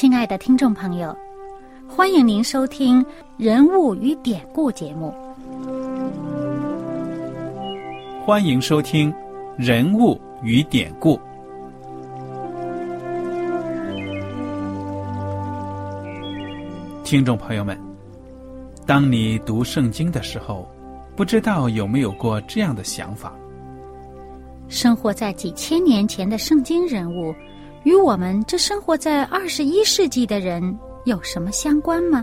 亲爱的听众朋友，欢迎您收听《人物与典故》节目。欢迎收听《人物与典故》。听众朋友们，当你读圣经的时候，不知道有没有过这样的想法？生活在几千年前的圣经人物，与我们这生活在二十一世纪的人有什么相关吗？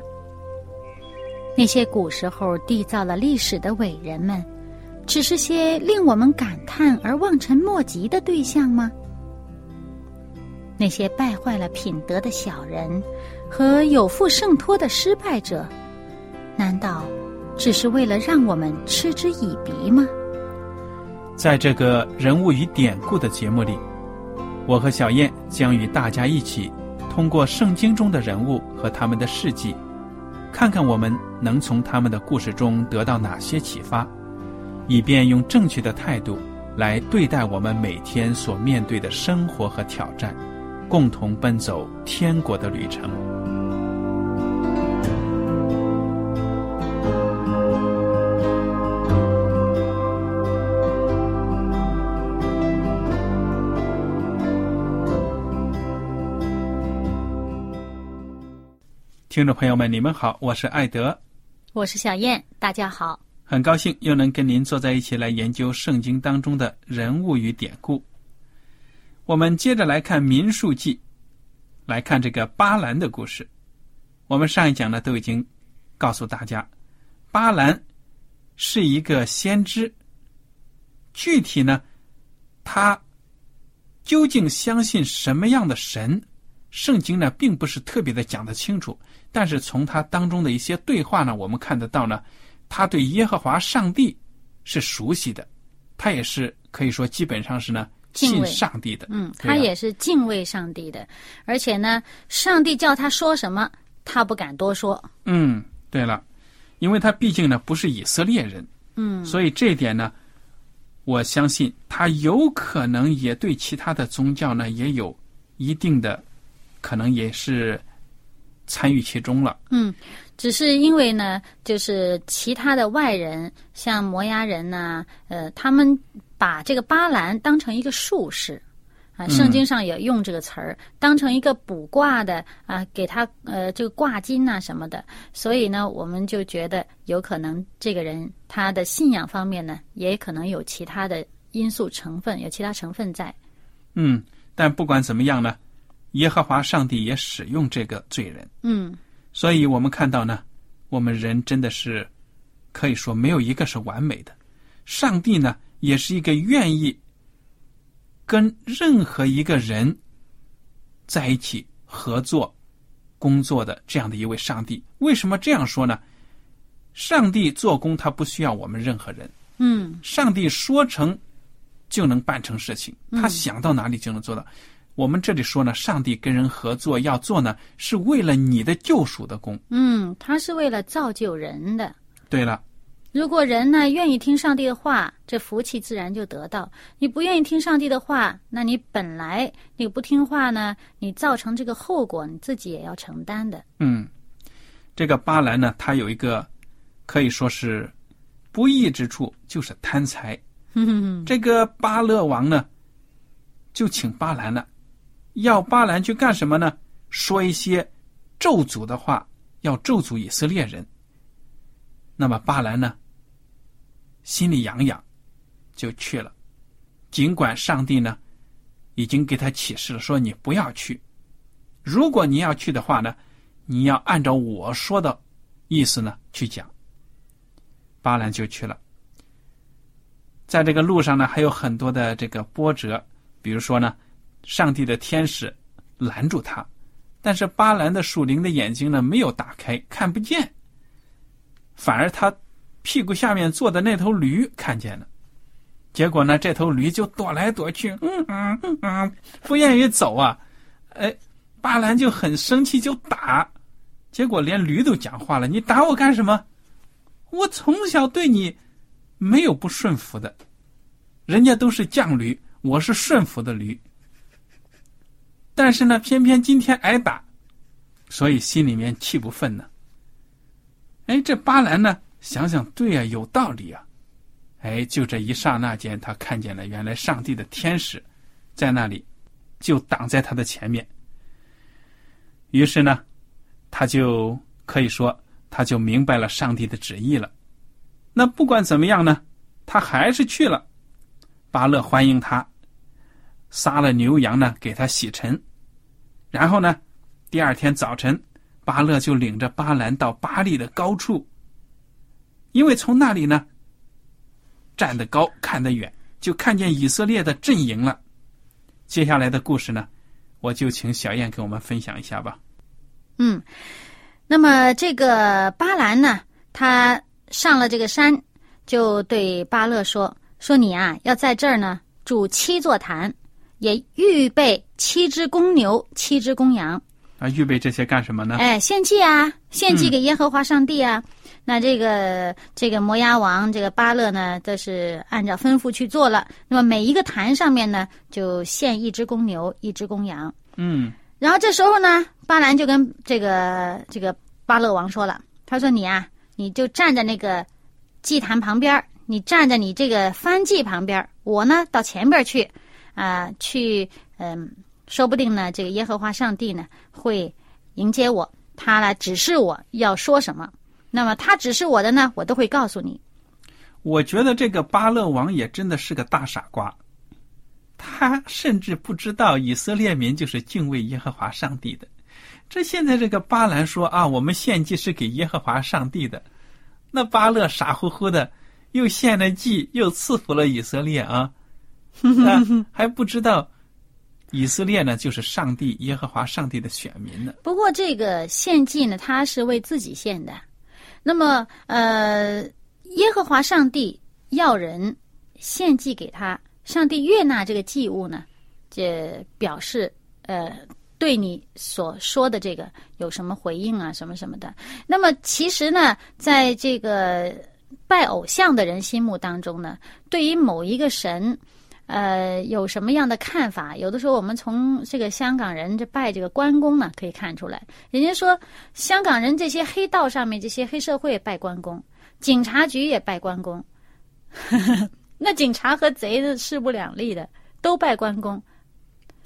那些古时候缔造了历史的伟人们，只是些令我们感叹而望尘莫及的对象吗？那些败坏了品德的小人和有负圣托的失败者，难道只是为了让我们嗤之以鼻吗？在这个人物与典故的节目里，我和小燕将与大家一起，通过圣经中的人物和他们的事迹，看看我们能从他们的故事中得到哪些启发，以便用正确的态度来对待我们每天所面对的生活和挑战，共同奔走天国的旅程。听众朋友们，你们好，我是艾德，我是小燕，大家好，很高兴又能跟您坐在一起来研究圣经当中的人物与典故。我们接着来看《民数记》，来看这个巴兰的故事。我们上一讲呢都已经告诉大家，巴兰是一个先知，具体呢，他究竟相信什么样的神？圣经呢并不是特别的讲得清楚。但是从他当中的一些对话呢，我们看得到呢，他对耶和华上帝是熟悉的，他也是可以说基本上是呢信上帝的。嗯，他也是敬畏上帝的，而且呢，上帝叫他说什么，他不敢多说。嗯，对了，因为他毕竟呢不是以色列人。嗯，所以这一点呢，我相信他有可能也对其他的宗教呢也有一定的，可能也是。参与其中了。嗯，只是因为呢，就是其他的外人，像摩崖人呐，呃，他们把这个巴兰当成一个术士啊，圣经上也用这个词儿，当成一个卜卦的啊，给他呃这个卦金呐什么的。所以呢，我们就觉得有可能这个人他的信仰方面呢，也可能有其他的因素成分，有其他成分在。嗯，但不管怎么样呢。耶和华上帝也使用这个罪人，嗯，所以我们看到呢，我们人真的是可以说没有一个是完美的。上帝呢，也是一个愿意跟任何一个人在一起合作工作的这样的一位上帝。为什么这样说呢？上帝做工他不需要我们任何人，嗯，上帝说成就能办成事情，他想到哪里就能做到。我们这里说呢，上帝跟人合作要做呢，是为了你的救赎的功。嗯，他是为了造就人的。对了，如果人呢愿意听上帝的话，这福气自然就得到；你不愿意听上帝的话，那你本来你不听话呢，你造成这个后果，你自己也要承担的。嗯，这个巴兰呢，他有一个可以说是不义之处，就是贪财。这个巴勒王呢，就请巴兰了。要巴兰去干什么呢？说一些咒诅的话，要咒诅以色列人。那么巴兰呢，心里痒痒，就去了。尽管上帝呢，已经给他启示了，说你不要去。如果你要去的话呢，你要按照我说的意思呢去讲。巴兰就去了。在这个路上呢，还有很多的这个波折，比如说呢。上帝的天使拦住他，但是巴兰的属灵的眼睛呢没有打开，看不见。反而他屁股下面坐的那头驴看见了，结果呢，这头驴就躲来躲去，嗯嗯嗯嗯，不愿意走啊。哎，巴兰就很生气，就打。结果连驴都讲话了：“你打我干什么？我从小对你没有不顺服的，人家都是犟驴，我是顺服的驴。”但是呢，偏偏今天挨打，所以心里面气不愤呢。哎，这巴兰呢，想想对呀，有道理啊。哎，就这一刹那间，他看见了原来上帝的天使在那里，就挡在他的前面。于是呢，他就可以说，他就明白了上帝的旨意了。那不管怎么样呢，他还是去了。巴勒欢迎他，杀了牛羊呢，给他洗尘。然后呢，第二天早晨，巴勒就领着巴兰到巴利的高处，因为从那里呢。站得高，看得远，就看见以色列的阵营了。接下来的故事呢，我就请小燕给我们分享一下吧。嗯，那么这个巴兰呢，他上了这个山，就对巴勒说：“说你啊，要在这儿呢筑七座坛，也预备七只公牛，七只公羊。”啊，预备这些干什么呢？哎，献祭啊，献祭给耶和华上帝啊。那这个这个摩押王这个巴勒呢，这是按照吩咐去做了。那么每一个坛上面呢，就献一只公牛，一只公羊。嗯。然后这时候呢，巴兰就跟这个这个巴勒王说了，他说：“你啊，你就站在那个祭坛旁边你站在你这个翻祭旁边我呢到前边去，啊，去嗯，说不定呢，这个耶和华上帝呢会迎接我，他来指示我要说什么。”那么他指示我的呢，我都会告诉你。我觉得这个巴勒王也真的是个大傻瓜，他甚至不知道以色列民就是敬畏耶和华上帝的。这现在这个巴兰说啊，我们献祭是给耶和华上帝的，那巴勒傻乎乎的又献了祭，又赐福了以色列啊，还不知道以色列呢就是上帝耶和华上帝的选民呢。不过这个献祭呢，他是为自己献的。那么，呃，耶和华上帝要人献祭给他，上帝悦纳这个祭物呢，这表示呃对你所说的这个有什么回应啊，什么什么的。那么其实呢，在这个拜偶像的人心目当中呢，对于某一个神。呃，有什么样的看法？有的时候我们从这个香港人这拜这个关公呢，可以看出来。人家说香港人这些黑道上面这些黑社会拜关公，警察局也拜关公，那警察和贼是势不两立的，都拜关公。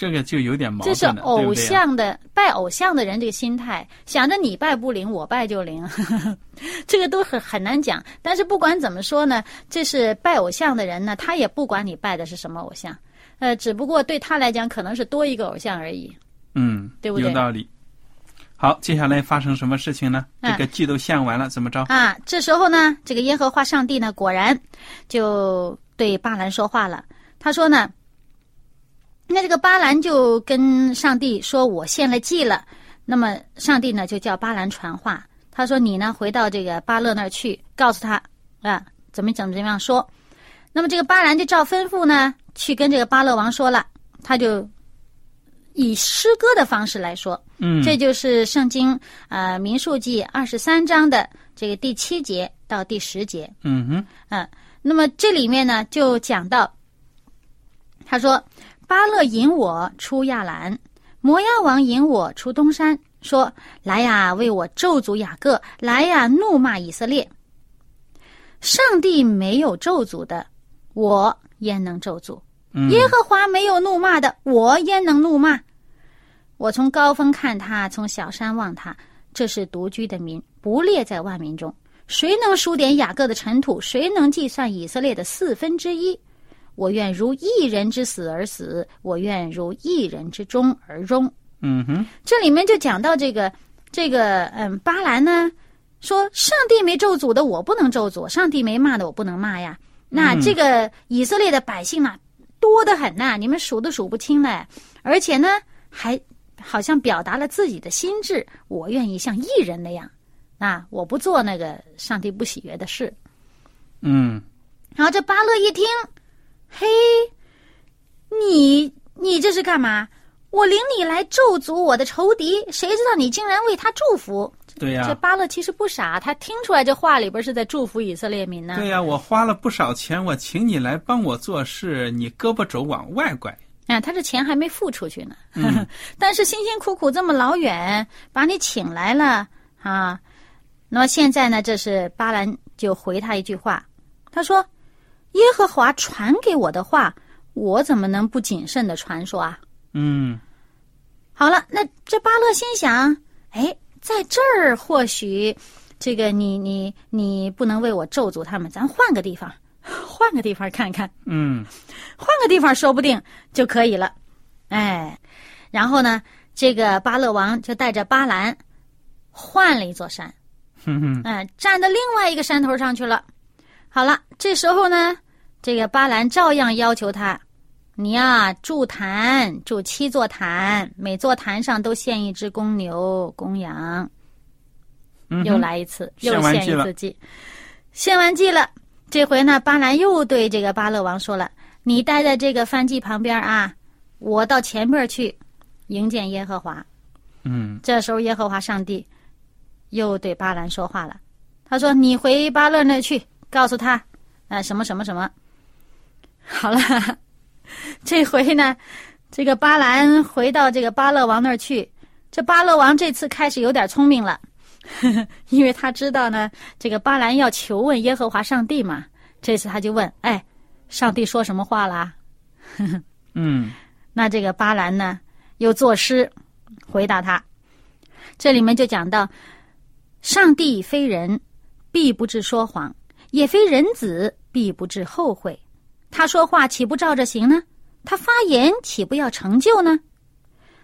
这个就有点矛盾这是偶像的拜偶像的人这个心态，想着你拜不灵，我拜就灵，这个都很很难讲。但是不管怎么说呢，这是拜偶像的人呢，他也不管你拜的是什么偶像，呃，只不过对他来讲可能是多一个偶像而已。嗯，对不对？有道理。好，接下来发生什么事情呢？这个祭都献完了，怎么着？啊，这时候呢，这个耶和华上帝呢，果然就对巴兰说话了。他说呢。那这个巴兰就跟上帝说：“我献了祭了。”那么上帝呢就叫巴兰传话，他说：“你呢回到这个巴勒那儿去，告诉他啊怎么怎么怎么样说。”那么这个巴兰就照吩咐呢去跟这个巴勒王说了，他就以诗歌的方式来说，嗯，这就是圣经啊民数记二十三章的这个第七节到第十节，嗯哼，嗯，那么这里面呢就讲到，他说。巴勒引我出亚兰，摩押王引我出东山，说：“来呀，为我咒诅雅各！来呀，怒骂以色列！上帝没有咒诅的，我焉能咒诅？耶和华没有怒骂的，我焉能怒骂？我从高峰看他，从小山望他，这是独居的民，不列在万民中。谁能数点雅各的尘土？谁能计算以色列的四分之一？”我愿如一人之死而死，我愿如一人之终而终。嗯哼，这里面就讲到这个，这个，嗯，巴兰呢说，上帝没咒诅的，我不能咒诅；上帝没骂的，我不能骂呀。那这个以色列的百姓呢，多得很呐，你们数都数不清嘞。而且呢，还好像表达了自己的心智，我愿意像艺人那样，啊，我不做那个上帝不喜悦的事。嗯，然后这巴勒一听。嘿，你你这是干嘛？我领你来咒诅我的仇敌，谁知道你竟然为他祝福？对呀，这巴勒其实不傻，他听出来这话里边是在祝福以色列民呢。对呀，我花了不少钱，我请你来帮我做事，你胳膊肘往外拐，啊，他这钱还没付出去呢，嗯 但是辛辛苦苦这么老远把你请来了啊，那么现在呢，这是巴兰就回他一句话，他说：“耶和华传给我的话，我怎么能不谨慎的传说啊？”嗯好了，那这巴勒心想，哎，在这儿或许这个你你你不能为我咒诅他们，咱换个地方，换个地方看看。嗯换个地方说不定就可以了。哎，然后呢，这个巴勒王就带着巴兰换了一座山，哼哼哎，站到另外一个山头上去了。好了，这时候呢，这个巴兰照样要求他，你呀、筑坛，筑七座坛，每座坛上都献一只公牛、公羊。嗯，又来一次，献又献一次祭，献完祭了。这回呢，巴兰又对这个巴勒王说了：“你待在这个燔祭旁边啊，我到前面去迎见耶和华。”嗯这时候，耶和华上帝又对巴兰说话了，他说：“你回巴勒那去，告诉他，啊、什么什么什么。”好了，这回呢，这个巴兰回到这个巴勒王那儿去，这巴勒王这次开始有点聪明了，因为他知道呢，这个巴兰要求问耶和华上帝嘛，这次他就问：“哎，上帝说什么话啦？” 嗯那这个巴兰呢，又作诗回答他。这里面就讲到，上帝非人，必不至说谎；也非人子，必不至后悔。他说话岂不照着行呢？他发言岂不要成就呢？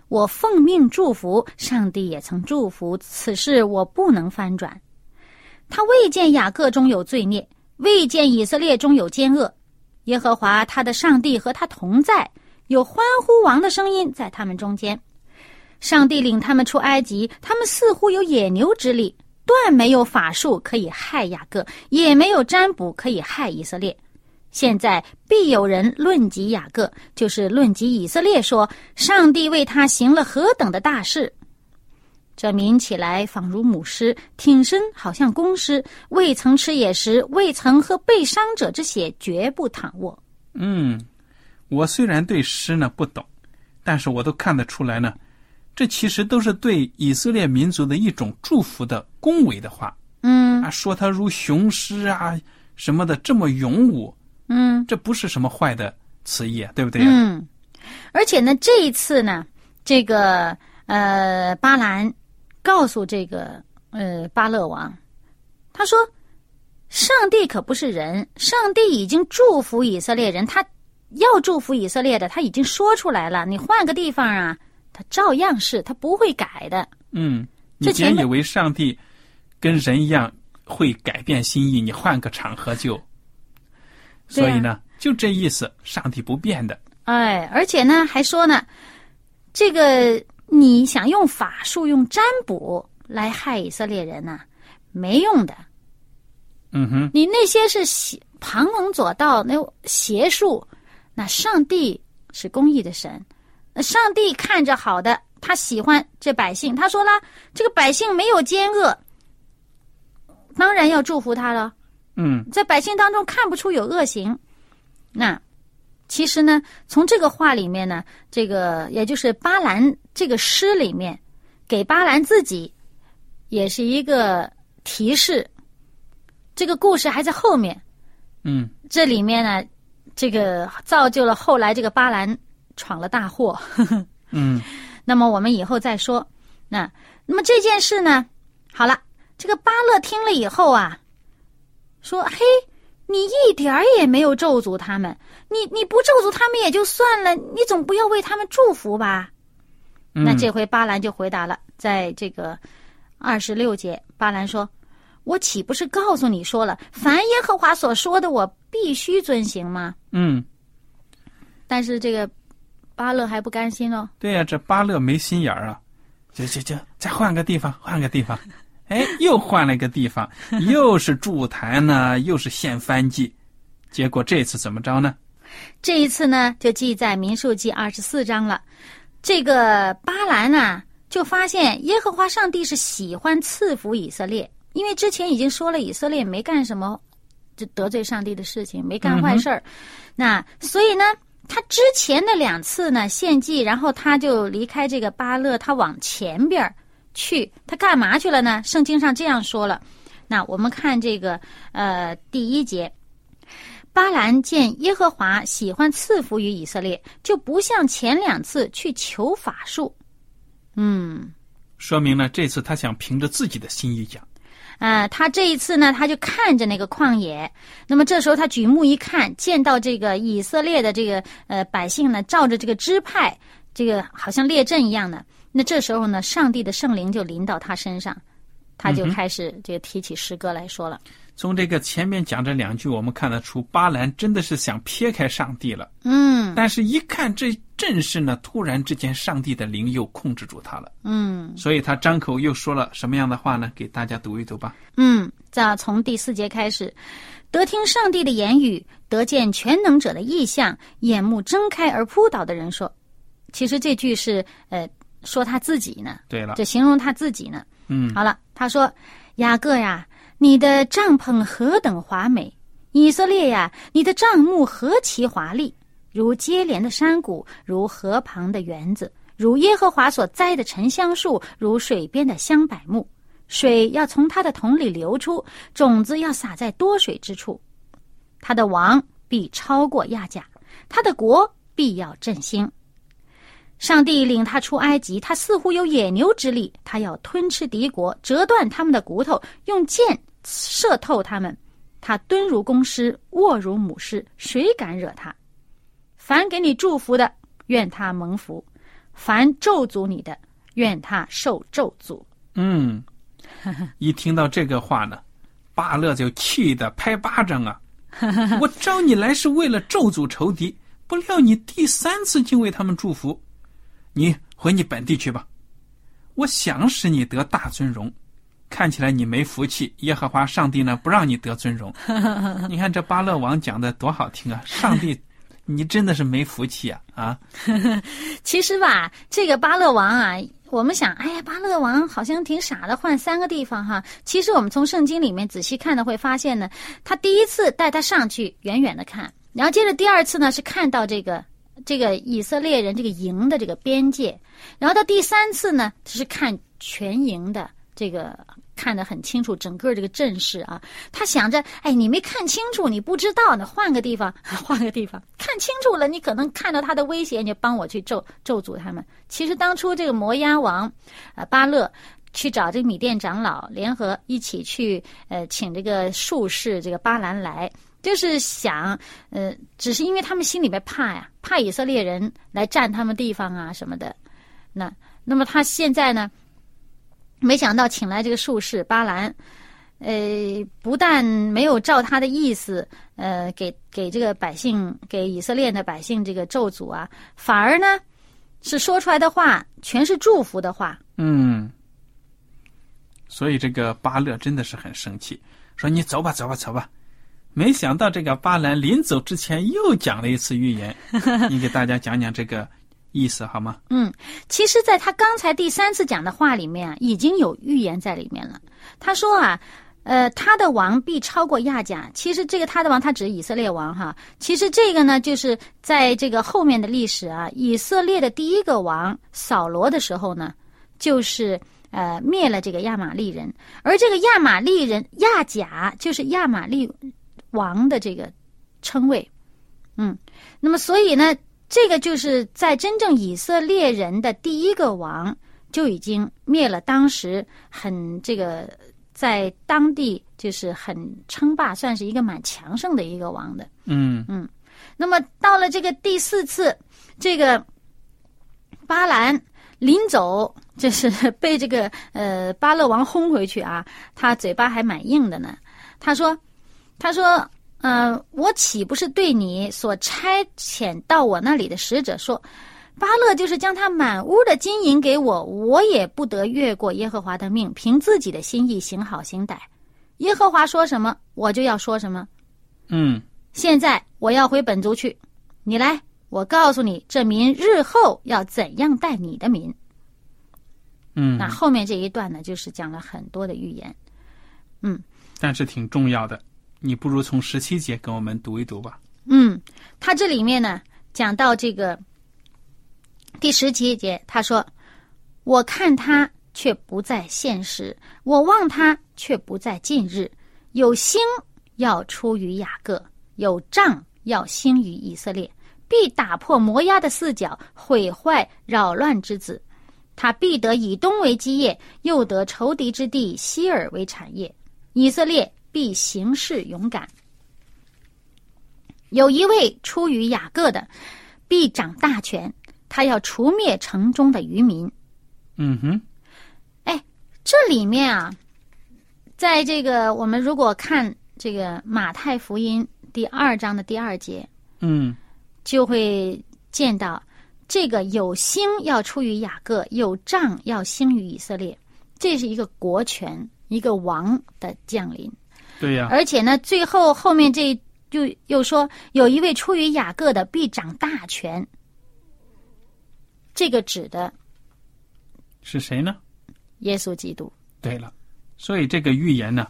我奉命祝福，上帝也曾祝福，此事我不能翻转。他未见雅各中有罪孽，未见以色列中有奸恶。耶和华他的上帝和他同在，有欢呼王的声音在他们中间。上帝领他们出埃及，他们似乎有野牛之力，断没有法术可以害雅各，也没有占卜可以害以色列。现在必有人论及雅各，就是论及以色列说，上帝为他行了何等的大事。这民起来仿如母狮，挺身好像公狮，未曾吃野食，未曾喝被伤者之血，绝不躺卧。嗯，我虽然对诗呢不懂，但是我都看得出来呢，这其实都是对以色列民族的一种祝福的恭维的话。嗯。啊，说他如雄狮啊什么的这么勇武，嗯。这不是什么坏的词义啊，对不对呀、嗯，而且呢，这一次呢，这个呃巴兰告诉这个呃巴勒王，他说：“上帝可不是人，上帝已经祝福以色列人，他要祝福以色列的，他已经说出来了。你换个地方啊，他照样是，他不会改的。嗯，你这前以为上帝跟人一样会改变心意，你换个场合就。啊所以呢，就这意思，上帝不变的。哎，而且呢，还说呢，这个你想用法术、用占卜来害以色列人呐、没用的。嗯哼，你那些是邪旁门左道，那邪术，那上帝是公义的神，那上帝看着好的，他喜欢这百姓。他说了，这个百姓没有奸恶，当然要祝福他了。嗯在百姓当中看不出有恶行。那其实呢，从这个话里面呢，这个也就是巴兰这个诗里面，给巴兰自己也是一个提示。这个故事还在后面，嗯这里面呢，这个造就了后来这个巴兰闯了大祸。嗯那么我们以后再说。那那么这件事呢，好了，这个巴勒听了以后啊，说：“嘿，你一点儿也没有咒诅他们，你你不咒诅他们也就算了，你总不要为他们祝福吧？”嗯，那这回巴兰就回答了，在这个二十六节，巴兰说：“我岂不是告诉你说了，凡耶和华所说的，我必须遵行吗嗯，？”但是这个巴勒还不甘心哦，对呀、这巴勒没心眼儿啊，就就就再换个地方，换个地方，哎，又换了一个地方，又是筑坛呢，又是献燔祭，结果这次怎么着呢？这一次呢，就记在民数记二十四章了。这个巴兰啊，就发现耶和华上帝是喜欢赐福以色列，因为之前已经说了，以色列没干什么就得罪上帝的事情，没干坏事儿。那所以呢，他之前的两次呢献祭，然后他就离开这个巴勒，他往前边去，他干嘛去了呢？圣经上这样说了。那我们看这个呃第一节，巴兰见耶和华喜欢赐福于以色列，就不像前两次去求法术。嗯，说明呢，这次他想凭着自己的心意讲。啊，他这一次呢，他就看着那个旷野。那么这时候他举目一看，见到这个以色列的这个呃百姓呢，照着这个支派，这个好像列阵一样的。那这时候呢，上帝的圣灵就临到他身上，他就开始这个提起诗歌来说了。从这个前面讲这两句，我们看得出巴兰真的是想撇开上帝了。嗯，但是一看这阵势呢，突然之间上帝的灵又控制住他了。嗯，所以他张口又说了什么样的话呢？给大家读一读吧。嗯，再从第四节开始，得听上帝的言语，得见全能者的意象，眼目睁开而扑倒的人说，其实这句是呃说他自己呢。对了，就形容他自己呢。嗯，好了，他说雅各呀。你的帐篷何等华美，以色列呀！你的帐幕何其华丽，如接连的山谷，如河旁的园子，如耶和华所栽的沉香树，如水边的香柏木。水要从他的桶里流出，种子要撒在多水之处。他的王必超过亚甲，他的国必要振兴。上帝领他出埃及，他似乎有野牛之力，他要吞吃敌国，折断他们的骨头，用剑。射透他们，他蹲如公狮，卧如母狮，谁敢惹他？凡给你祝福的，愿他蒙福；凡咒诅你的，愿他受咒诅。嗯，一听到这个话呢，巴勒就气得拍巴掌啊！我招你来是为了咒诅仇敌，不料你第三次竟为他们祝福，你回你本地去吧。我想使你得大尊荣。看起来你没福气，耶和华上帝呢不让你得尊荣。你看这巴勒王讲的多好听啊！上帝，你真的是没福气啊啊！其实吧，这个巴勒王啊，我们想，哎呀，巴勒王好像挺傻的，换三个地方哈。其实我们从圣经里面仔细看的会发现呢，他第一次带他上去远远的看，然后接着第二次呢是看到这个这个以色列人这个营的这个边界，然后到第三次呢是看全营的。这个看得很清楚，整个这个阵势啊，他想着，哎，你没看清楚，你不知道呢，换个地方，换个地方，看清楚了，你可能看到他的威胁，你就帮我去咒咒诅他们。其实当初这个摩押王，呃，巴勒去找这个米店长老，联合一起去，呃，请这个术士这个巴兰来，就是想，呃，只是因为他们心里边怕呀，怕以色列人来占他们地方啊什么的。那那么他现在呢？没想到请来这个术士巴兰，呃，不但没有照他的意思，呃，给给这个百姓，给以色列的百姓这个咒诅啊，反而呢，是说出来的话全是祝福的话。嗯，所以这个巴勒真的是很生气，说你走吧，走吧，走吧。没想到这个巴兰临走之前又讲了一次预言，你给大家讲讲这个。意思好吗？嗯，其实，在他刚才第三次讲的话里面啊，已经有预言在里面了。他说啊，呃，他的王必超过亚甲。其实这个他的王，他指以色列王哈。其实这个呢，就是在这个后面的历史啊，以色列的第一个王扫罗的时候呢，就是呃灭了这个亚玛利人，而这个亚玛利人亚甲就是亚玛利王的这个称谓。嗯，那么所以呢。这个就是在真正以色列人的第一个王就已经灭了当时很这个在当地就是很称霸，算是一个蛮强盛的一个王的。嗯嗯，那么到了这个第四次，这个巴兰临走，就是被这个呃巴勒王轰回去啊，他嘴巴还蛮硬的呢。他说，他说。嗯，我岂不是对你所差遣到我那里的使者说，巴勒就是将他满屋的金银给我，我也不得越过耶和华的命，凭自己的心意行好行歹。耶和华说什么，我就要说什么。嗯，现在我要回本族去，你来，我告诉你，这民日后要怎样待你的民。嗯，那后面这一段呢，就是讲了很多的预言。嗯，但是挺重要的。你不如从十七节跟我们读一读吧。嗯，他这里面呢讲到这个第十七节，他说：“我看他却不在现实，我望他却不在近日。有星要出于雅各，有杖要兴于以色列，必打破摩押的四角，毁坏扰乱之子。他必得以东为基业，又得仇敌之地西尔为产业。以色列必行事勇敢。有一位出于雅各的，必掌大权，他要除灭城中的渔民。嗯哼，哎，这里面啊，在这个我们如果看这个马太福音第二章的第二节，嗯就会见到这个有星要出于雅各，有杖要兴于以色列，这是一个国权，一个王的降临。对呀、而且呢，最后后面这就又说有一位出于雅各的必掌大权，这个指的是谁呢？耶稣基督。对了，所以这个预言呢，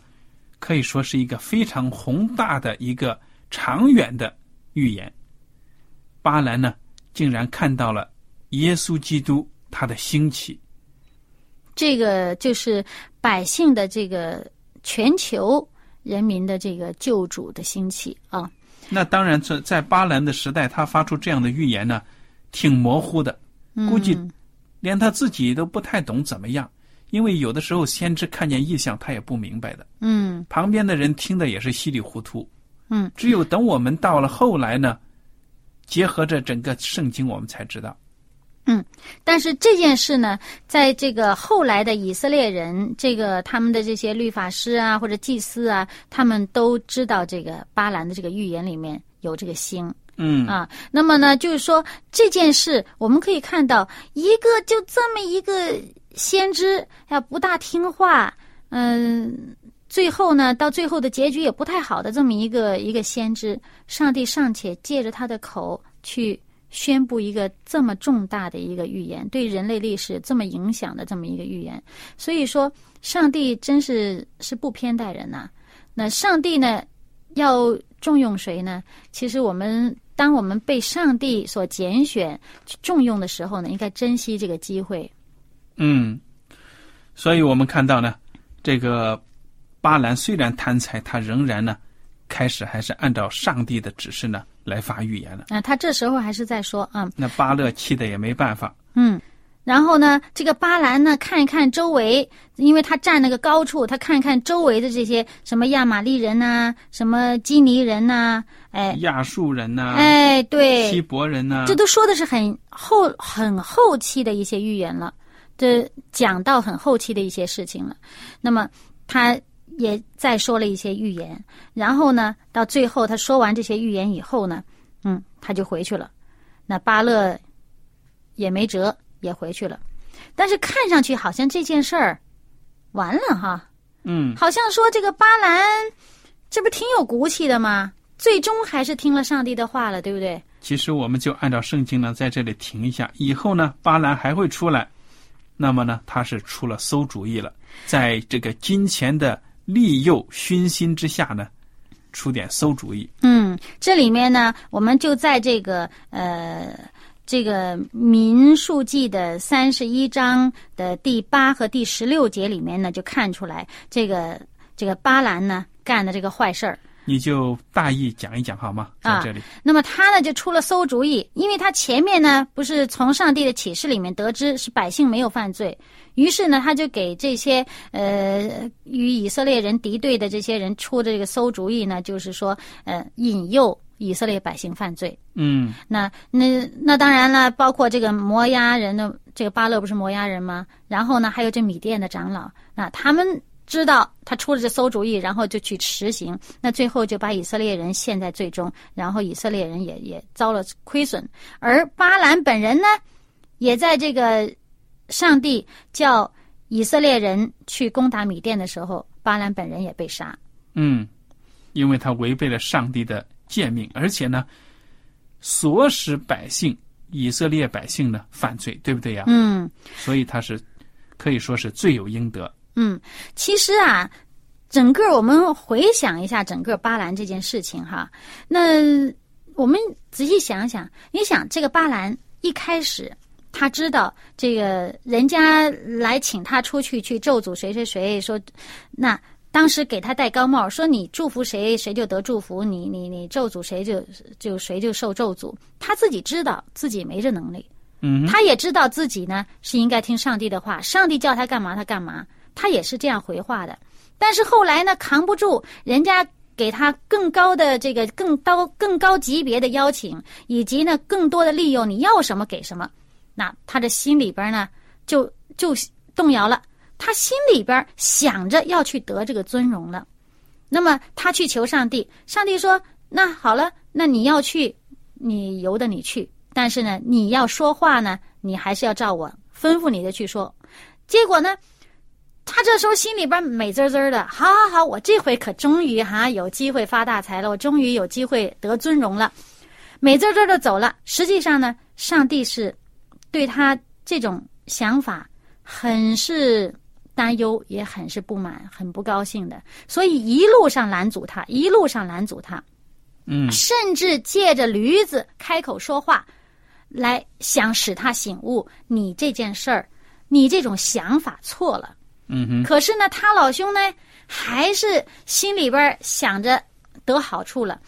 可以说是一个非常宏大的一个长远的预言。巴兰呢，竟然看到了耶稣基督他的兴起。这个就是百姓的这个全球人民的这个救主的兴起啊。那当然，在在巴兰的时代，他发出这样的预言呢，挺模糊的，估计连他自己都不太懂怎么样。因为有的时候先知看见异象，他也不明白的，嗯旁边的人听的也是稀里糊涂。嗯，只有等我们到了后来呢，结合着整个圣经，我们才知道。但是这件事呢，在这个后来的以色列人，这个他们的这些律法师啊，或者祭司啊，他们都知道这个巴兰的这个预言里面有这个星嗯啊。那么呢，就是说这件事，我们可以看到一个就这么一个先知要，不大听话，嗯。最后呢，到最后的结局也不太好的这么一个一个先知，上帝尚且借着他的口去宣布一个这么重大的一个预言，对人类历史这么影响的这么一个预言。所以说，上帝真是是不偏待人呐、那上帝呢，要重用谁呢？其实我们当我们被上帝所拣选重用的时候呢，应该珍惜这个机会。嗯，所以我们看到呢，这个巴兰虽然贪财，他仍然呢，开始还是按照上帝的指示呢来发预言了。啊，他这时候还是在说啊，那巴勒气的也没办法，嗯，然后呢，这个巴兰呢，看一看周围，因为他站那个高处，他看一看周围的这些什么亚玛利人呐、什么基尼人呐、哎亚述人呐、哎，对希，伯人呐、这都说的是很后很后期的一些预言了，这讲到很后期的一些事情了。那么他也再说了一些预言，然后呢，到最后他说完这些预言以后呢，嗯，他就回去了。那巴勒也没辙，也回去了。但是看上去好像这件事儿完了哈，嗯，好像说这个巴兰这不挺有骨气的吗？最终还是听了上帝的话了，对不对？其实我们就按照圣经呢，在这里停一下。以后呢，巴兰还会出来，那么呢，他是出了馊主意了，在这个金钱的利诱熏心之下呢，出点馊主意。嗯，这里面呢，我们就在这个呃这个民数记的三十一章的第八和第十六节里面呢，就看出来这个这个巴兰呢干的这个坏事儿。你就大意讲一讲好吗？在啊这里，那么他呢就出了馊主意，因为他前面呢不是从上帝的启示里面得知是百姓没有犯罪，于是呢他就给这些呃与以色列人敌对的这些人出的这个馊主意呢，就是说呃引诱以色列百姓犯罪。嗯那那那当然了，包括这个摩押人的这个巴勒不是摩押人吗？然后呢，还有这米甸的长老，那他们知道他出了这馊主意，然后就去实行，那最后就把以色列人陷在最终，然后以色列人也也遭了亏损，而巴兰本人呢，也在这个上帝叫以色列人去攻打米甸的时候，巴兰本人也被杀。嗯，因为他违背了上帝的诫命，而且呢，唆使百姓以色列百姓呢犯罪，对不对呀？嗯。所以他是可以说是罪有应得。嗯，其实啊，整个我们回想一下整个巴兰这件事情哈，那我们仔细想想，你想这个巴兰一开始他知道这个人家来请他出去去咒诅谁谁谁，说那当时给他戴高帽，说你祝福谁谁就得祝福，你你你咒诅谁就就谁就受咒诅。他自己知道自己没这能力，嗯，他也知道自己呢是应该听上帝的话，上帝叫他干嘛他干嘛，他也是这样回话的。但是后来呢，扛不住人家给他更高的这个更高更高级别的邀请，以及呢更多的利用，你要什么给什么，那他这心里边呢就就动摇了，他心里边想着要去得这个尊荣了。那么他去求上帝，上帝说：“那好了，那你要去，你由得你去，但是呢，你要说话呢，你还是要照我吩咐你的去说。”结果呢？他这时候心里边美滋滋的，好好好，我这回可终于哈有机会发大财了，我终于有机会得尊荣了，美滋滋的走了。实际上呢，上帝是对他这种想法很是担忧，也很是不满，很不高兴的，所以一路上拦阻他，一路上拦阻他，嗯甚至借着驴子开口说话，来想使他醒悟，你这件事儿，你这种想法错了。嗯哼，可是呢，他老兄呢，还是心里边想着得好处了。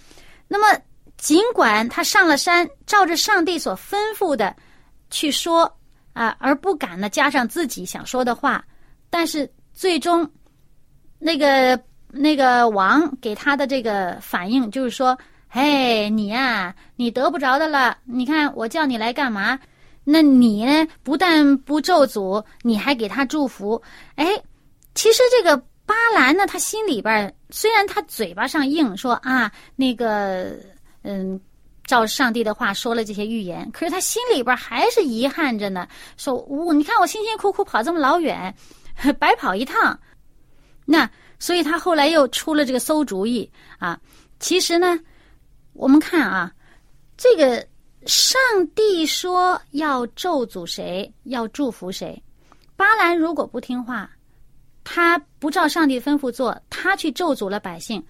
那么，尽管他上了山，照着上帝所吩咐的去说啊，而不敢呢加上自己想说的话，但是最终，那个那个王给他的这个反应就是说：“嘿，你呀、你得不着的了。你看我叫你来干嘛？那你呢？不但不咒诅，你还给他祝福。哎，其实这个巴兰呢，他心里边虽然他嘴巴上硬说啊，那个嗯，照上帝的话说了这些预言，可是他心里边还是遗憾着呢。说，我、你看我辛辛苦苦跑这么老远，白跑一趟。那所以他后来又出了这个馊主意啊。其实呢，我们看啊，这个上帝说要咒诅谁，要祝福谁。巴兰如果不听话，他不照上帝吩咐做，他去咒诅了百姓，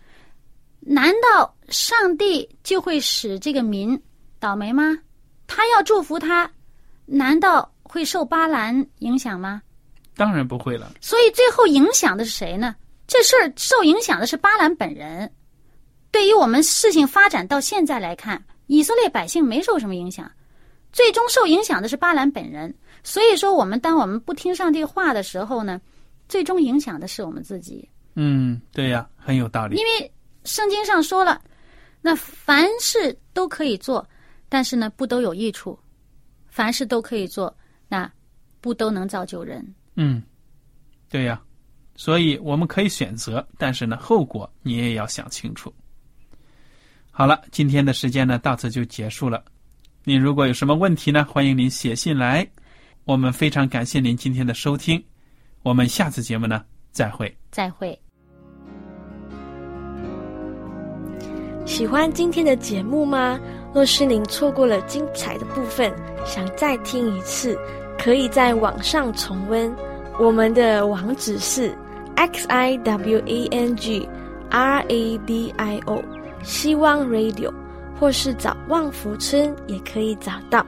难道上帝就会使这个民倒霉吗？他要祝福他，难道会受巴兰影响吗？当然不会了。所以最后影响的是谁呢？这事儿受影响的是巴兰本人。对于我们事情发展到现在来看，以色列百姓没受什么影响，最终受影响的是巴兰本人。所以说，我们当我们不听上帝话的时候呢，最终影响的是我们自己。嗯，对呀，很有道理因。为圣经上说了，那凡事都可以做，但是呢，不都有益处；凡事都可以做，那不都能造就人。嗯，对呀，所以我们可以选择，但是呢，后果你也要想清楚。好了，今天的时间呢到此就结束了。您如果有什么问题呢，欢迎您写信来。我们非常感谢您今天的收听，我们下次节目呢再会。再会。喜欢今天的节目吗？若是您错过了精彩的部分，想再听一次，可以在网上重温。我们的网址是 x i w a n g r a d i o 希望 Radio，或是找旺福村也可以找到。